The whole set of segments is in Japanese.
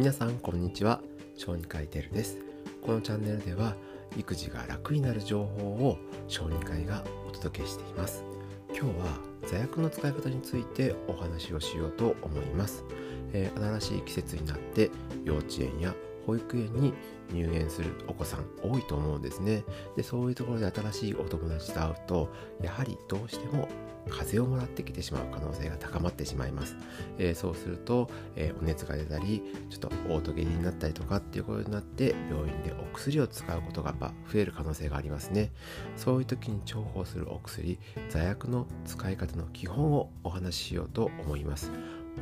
皆さんこんにちは。小児科医テルです。このチャンネルでは育児が楽になる情報を小児科医がお届けしています。今日は座薬の使い方についてお話をしようと思います、えー、新しい季節になって幼稚園や保育園に入園するお子さん多いと思うんですね。でそういうところで新しいお友達と会うとやはりどうしても風邪をもらってきてしまう可能性が高まってしまいます、えー、そうすると、えー、お熱が出たりちょっと嘔吐下痢になったりとかっていうことになって病院でお薬を使うことが増える可能性がありますね。そういう時に重宝するお薬座薬の使い方の基本をお話ししようと思います。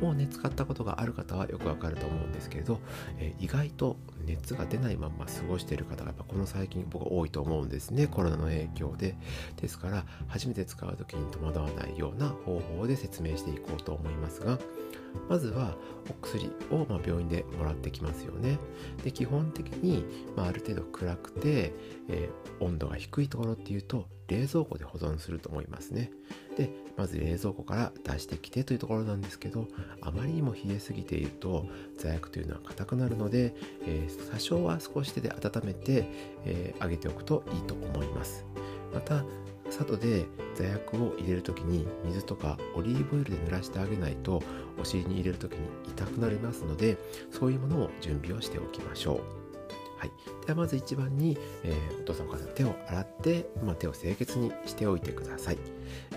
をね使ったことがある方はよくわかると思うんですけれど、えー、意外と熱が出ないまま過ごしている方がやっぱこの最近僕多いと思うんですね。コロナの影響で。ですから初めて使う時に戸惑わないような方法で説明していこうと思いますがまずはお薬をま病院でもらってきますよね。で基本的に、まあ、ある程度暗くて、えー、温度が低いところっていうと冷蔵庫で保存すると思いますね。でまず冷蔵庫から出してきてというところなんですけどあまりにも冷えすぎていると座薬というのは硬くなるので、えー、多少は少し手で温めて、えー、揚げておくといいと思います。また外で座薬を入れる時に水とかオリーブオイルで濡らしてあげないとお尻に入れる時に痛くなりますのでそういうものを準備をしておきましょう。はい、ではまず一番に、えー、お父さんお母さん手を洗って、まあ、手を清潔にしておいてください、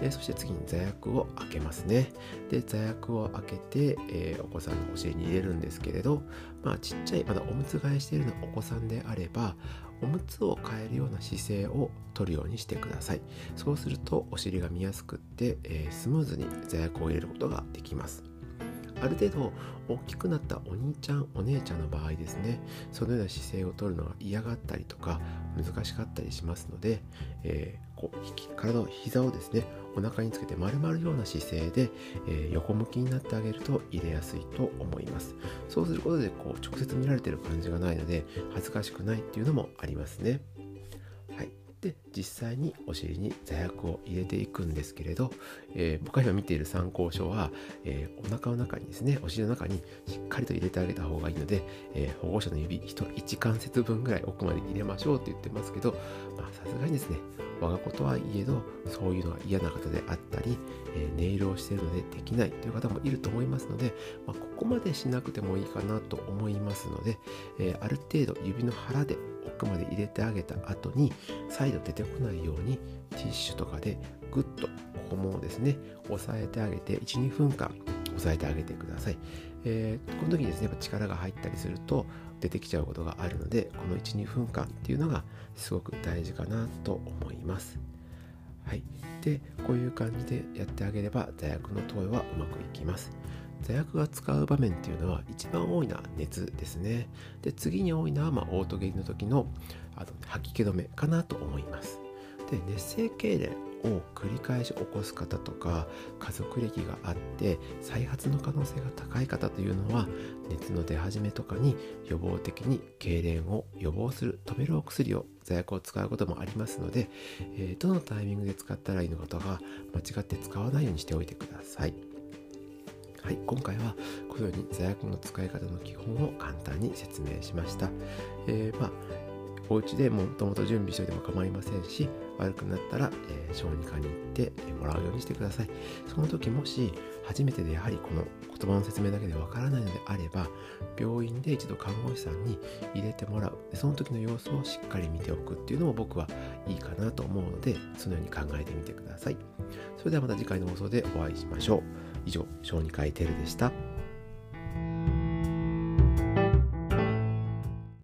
えー、そして次に座薬を開けますね。で座薬を開けて、えー、お子さんのお尻に入れるんですけれど、まあ、ちっちゃいまだおむつ替えしているのお子さんであればおむつを変えるような姿勢をとるようにしてください。そうするとお尻が見やすくって、えスムーズに座薬を入れることができます。ある程度大きくなったお兄ちゃんお姉ちゃんの場合ですね。そのような姿勢をとるのが嫌がったりとか難しかったりしますので、えー、こう体の膝をですねお腹につけて丸まるような姿勢で、えー、横向きになってあげると入れやすいと思います。そうすることでこう直接見られてる感じがないので恥ずかしくないっていうのもありますね。で実際にお尻に座薬を入れていくんですけれど、えー、僕が今見ている参考書は、えー、お腹の中にですねお尻の中にしっかりと入れてあげた方がいいので、えー、保護者の指 1, 1関節分ぐらい奥まで入れましょうって言ってますけどさすがにですね我が子とはいえどそういうのが嫌な方であったり、えネイルをしているのでできないという方もいると思いますので、まあ、ここまでしなくてもいいかなと思いますので、えある程度指の腹で奥まで入れてあげた後に再度出てこないようにティッシュとかでグッとここもですね押さえてあげて12分間押さえてあげてください、えー、この時にですねやっぱ力が入ったりすると出てきちゃうことがあるのでこの12分間っていうのがすごく大事かなと思いますはい、でこういう感じでやってあげれば座薬の投与はうまくいきます座薬が使う場面っていうのは一番多いのは熱ですねで次に多いのはまあオートゲリの時のあの吐き気止めかなと思いますで熱性痙攣を繰り返し起こす方とか家族歴があって再発の可能性が高い方というのは熱の出始めとかに予防的に痙攣を予防する止めるお薬を座薬を使うこともありますので、えー、どのタイミングで使ったらいいのかとか間違って使わないようにしておいてください。はい、今回はこのように座薬の使い方の基本を簡単に説明しました。えー、まあお家でもともと準備しておいても構いませんし悪くなったら、えー、小児科に行ってもらうようにしてください。その時もし初めてでやはりこの言葉の説明だけでわからないのであれば病院で一度看護師さんに入れてもらう。その時の様子をしっかり見ておくっていうのも僕はいいかなと思うのでそのように考えてみてください。それではまた次回の放送でお会いしましょう。以上小児科医テルでした。